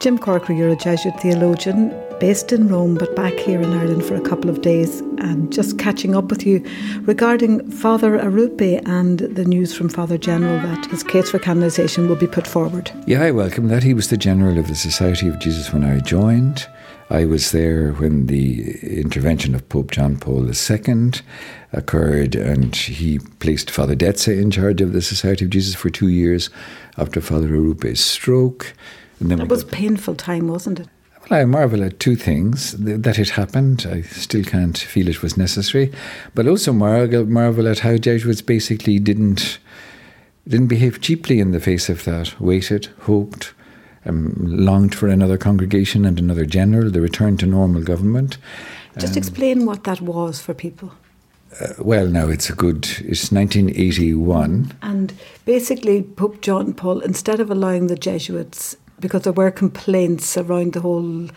Jim Corkery, you're a Jesuit theologian based in Rome but back here in Ireland for a couple of days and just catching up with you regarding Father Arrupe and the news from Father General that his case for canonisation will be put forward. Yeah, I welcome that. He was the General of the Society of Jesus when I joined. I was there when the intervention of Pope John Paul II occurred, and he placed Father Dezza in charge of the Society of Jesus for two years after Father Arrupe's stroke. And then that was a painful time, wasn't it? Well, I marvel at two things that it happened. I still can't feel it was necessary, but also marvel, marvel at how Jesuits basically didn't didn't behave cheaply in the face of that. Waited, hoped, um, longed for another congregation and another general, the return to normal government. Just um, explain what that was for people. Uh, well, now it's a good. It's 1981, and basically Pope John Paul, instead of allowing the Jesuits because there were complaints around the whole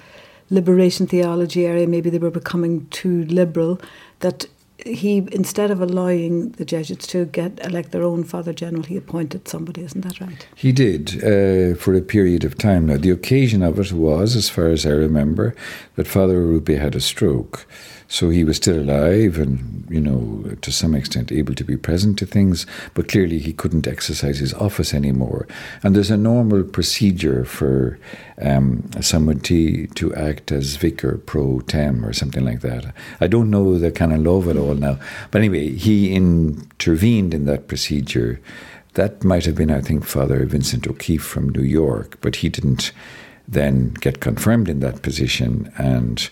liberation theology area, maybe they were becoming too liberal, that he, instead of allowing the Jesuits to get elect their own Father General, he appointed somebody, isn't that right? He did uh, for a period of time. Now, the occasion of it was, as far as I remember, that Father Arrupe had a stroke. So he was still alive and, you know, to some extent able to be present to things, but clearly he couldn't exercise his office anymore. And there's a normal procedure for um, somebody to act as vicar pro tem or something like that. I don't know the canon law of it all now. But anyway, he intervened in that procedure. That might have been, I think, Father Vincent O'Keefe from New York, but he didn't then get confirmed in that position and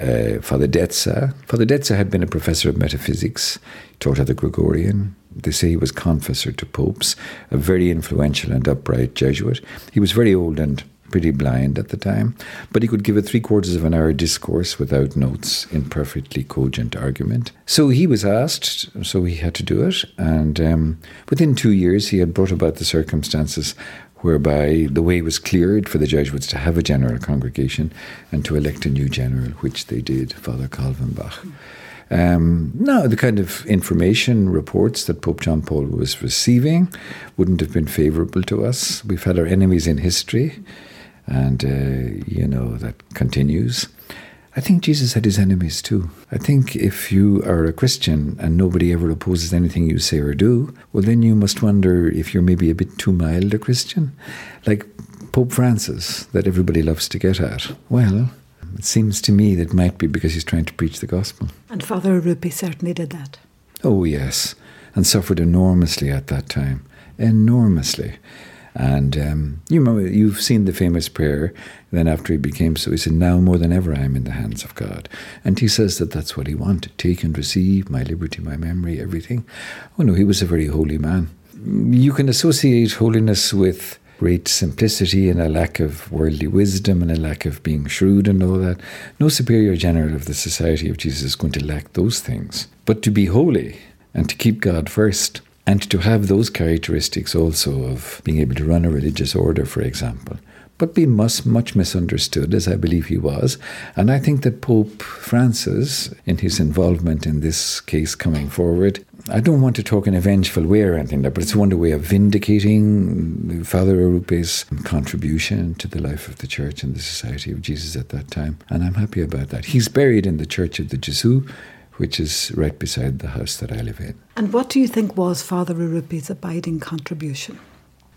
uh, Father Dezza. Father Dezza had been a professor of metaphysics, taught at the Gregorian. They say he was confessor to popes, a very influential and upright Jesuit. He was very old and pretty blind at the time, but he could give a three quarters of an hour discourse without notes in perfectly cogent argument. So he was asked, so he had to do it, and um, within two years he had brought about the circumstances whereby the way was cleared for the Jesuits to have a general congregation and to elect a new general, which they did, Father Kolvenbach. Um, now, the kind of information reports that Pope John Paul was receiving wouldn't have been favourable to us. We've had our enemies in history, and, uh, you know, that continues. I think Jesus had his enemies too. I think if you are a Christian and nobody ever opposes anything you say or do, well, then you must wonder if you're maybe a bit too mild a Christian. Like Pope Francis, that everybody loves to get at. Well, it seems to me that might be because he's trying to preach the gospel. And Father Arrupe certainly did that. Oh, yes, and suffered enormously at that time. Enormously. And um, you remember, you've seen the famous prayer. Then, after he became so, he said, Now more than ever, I am in the hands of God. And he says that that's what he wanted take and receive my liberty, my memory, everything. Oh, no, he was a very holy man. You can associate holiness with great simplicity and a lack of worldly wisdom and a lack of being shrewd and all that. No superior general of the Society of Jesus is going to lack those things. But to be holy and to keep God first and to have those characteristics also of being able to run a religious order, for example, but be much, much misunderstood, as I believe he was. And I think that Pope Francis, in his involvement in this case coming forward, I don't want to talk in a vengeful way or anything like that, but it's one way of vindicating Father Arrupe's contribution to the life of the church and the Society of Jesus at that time. And I'm happy about that. He's buried in the Church of the Gesù which is right beside the house that I live in. And what do you think was Father Arrupe's abiding contribution?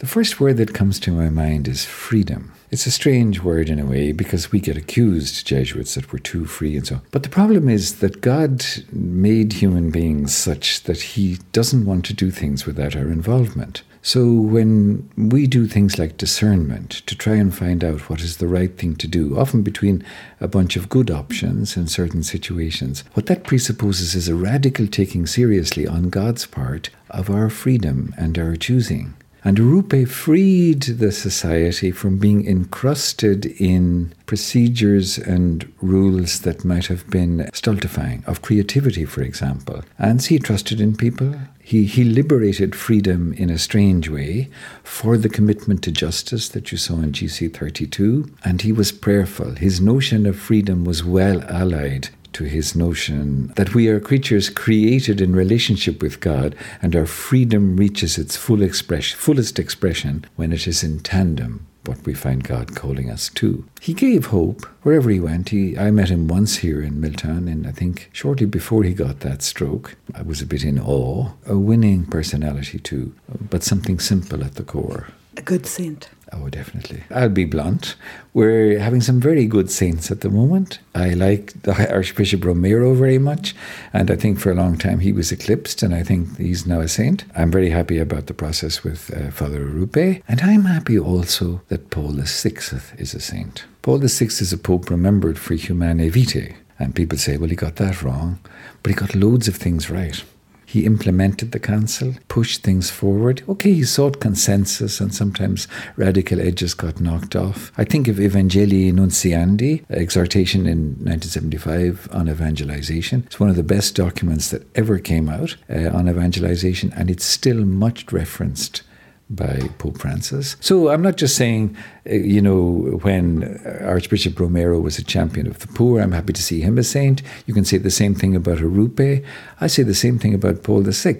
The first word that comes to my mind is freedom. It's a strange word in a way because we get accused, Jesuits, that we're too free and so. on. But the problem is that God made human beings such that He doesn't want to do things without our involvement. So when we do things like discernment to try and find out what is the right thing to do, often between a bunch of good options in certain situations, what that presupposes is a radical taking seriously on God's part of our freedom and our choosing. And Arrupe freed the society from being encrusted in procedures and rules that might have been stultifying, of creativity, for example. And he trusted in people. He, he liberated freedom in a strange way for the commitment to justice that you saw in GC 32. And he was prayerful. His notion of freedom was well allied to his notion that we are creatures created in relationship with God and our freedom reaches its full expression, fullest expression when it is in tandem what we find God calling us to. He gave hope wherever he went. He, I met him once here in Milltown, and I think shortly before he got that stroke, I was a bit in awe. A winning personality too, but something simple at the core. A good saint. Oh, definitely. I'll be blunt. We're having some very good saints at the moment. I like the Archbishop Romero very much, and I think for a long time he was eclipsed, and I think he's now a saint. I'm very happy about the process with uh, Father Arrupe, and I'm happy also that Paul VI is a saint. Paul VI is a pope remembered for Humanae Vitae, and people say, well, he got that wrong, but he got loads of things right. He implemented the council, pushed things forward. Okay, he sought consensus, and sometimes radical edges got knocked off. I think of Evangelii Nuntiandi, exhortation in 1975 on evangelization. It's one of the best documents that ever came out uh, on evangelization, and it's still much referenced by Pope Francis. So I'm not just saying, uh, you know, when Archbishop Romero was a champion of the poor, I'm happy to see him a saint. You can say the same thing about Arrupe. I say the same thing about Paul VI.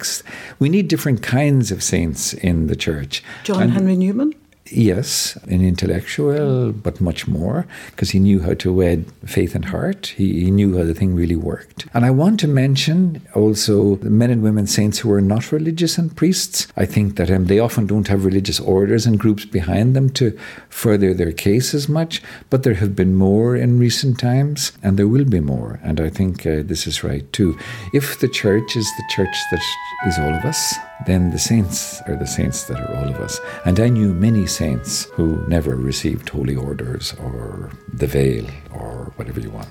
We need different kinds of saints in the church. John and Henry Newman? Yes, an intellectual, but much more, because he knew how to wed faith and heart. He, he, knew how the thing really worked. And I want to mention also the men and women saints who are not religious and priests. I think that um, they often don't have religious orders and groups behind them to further their case as much, but there have been more in recent times, and there will be more. And I think uh, this is right too. If the church is the church that is all of us, then the saints are the saints that are all of us. And I knew many saints who never received holy orders or the veil or whatever you want.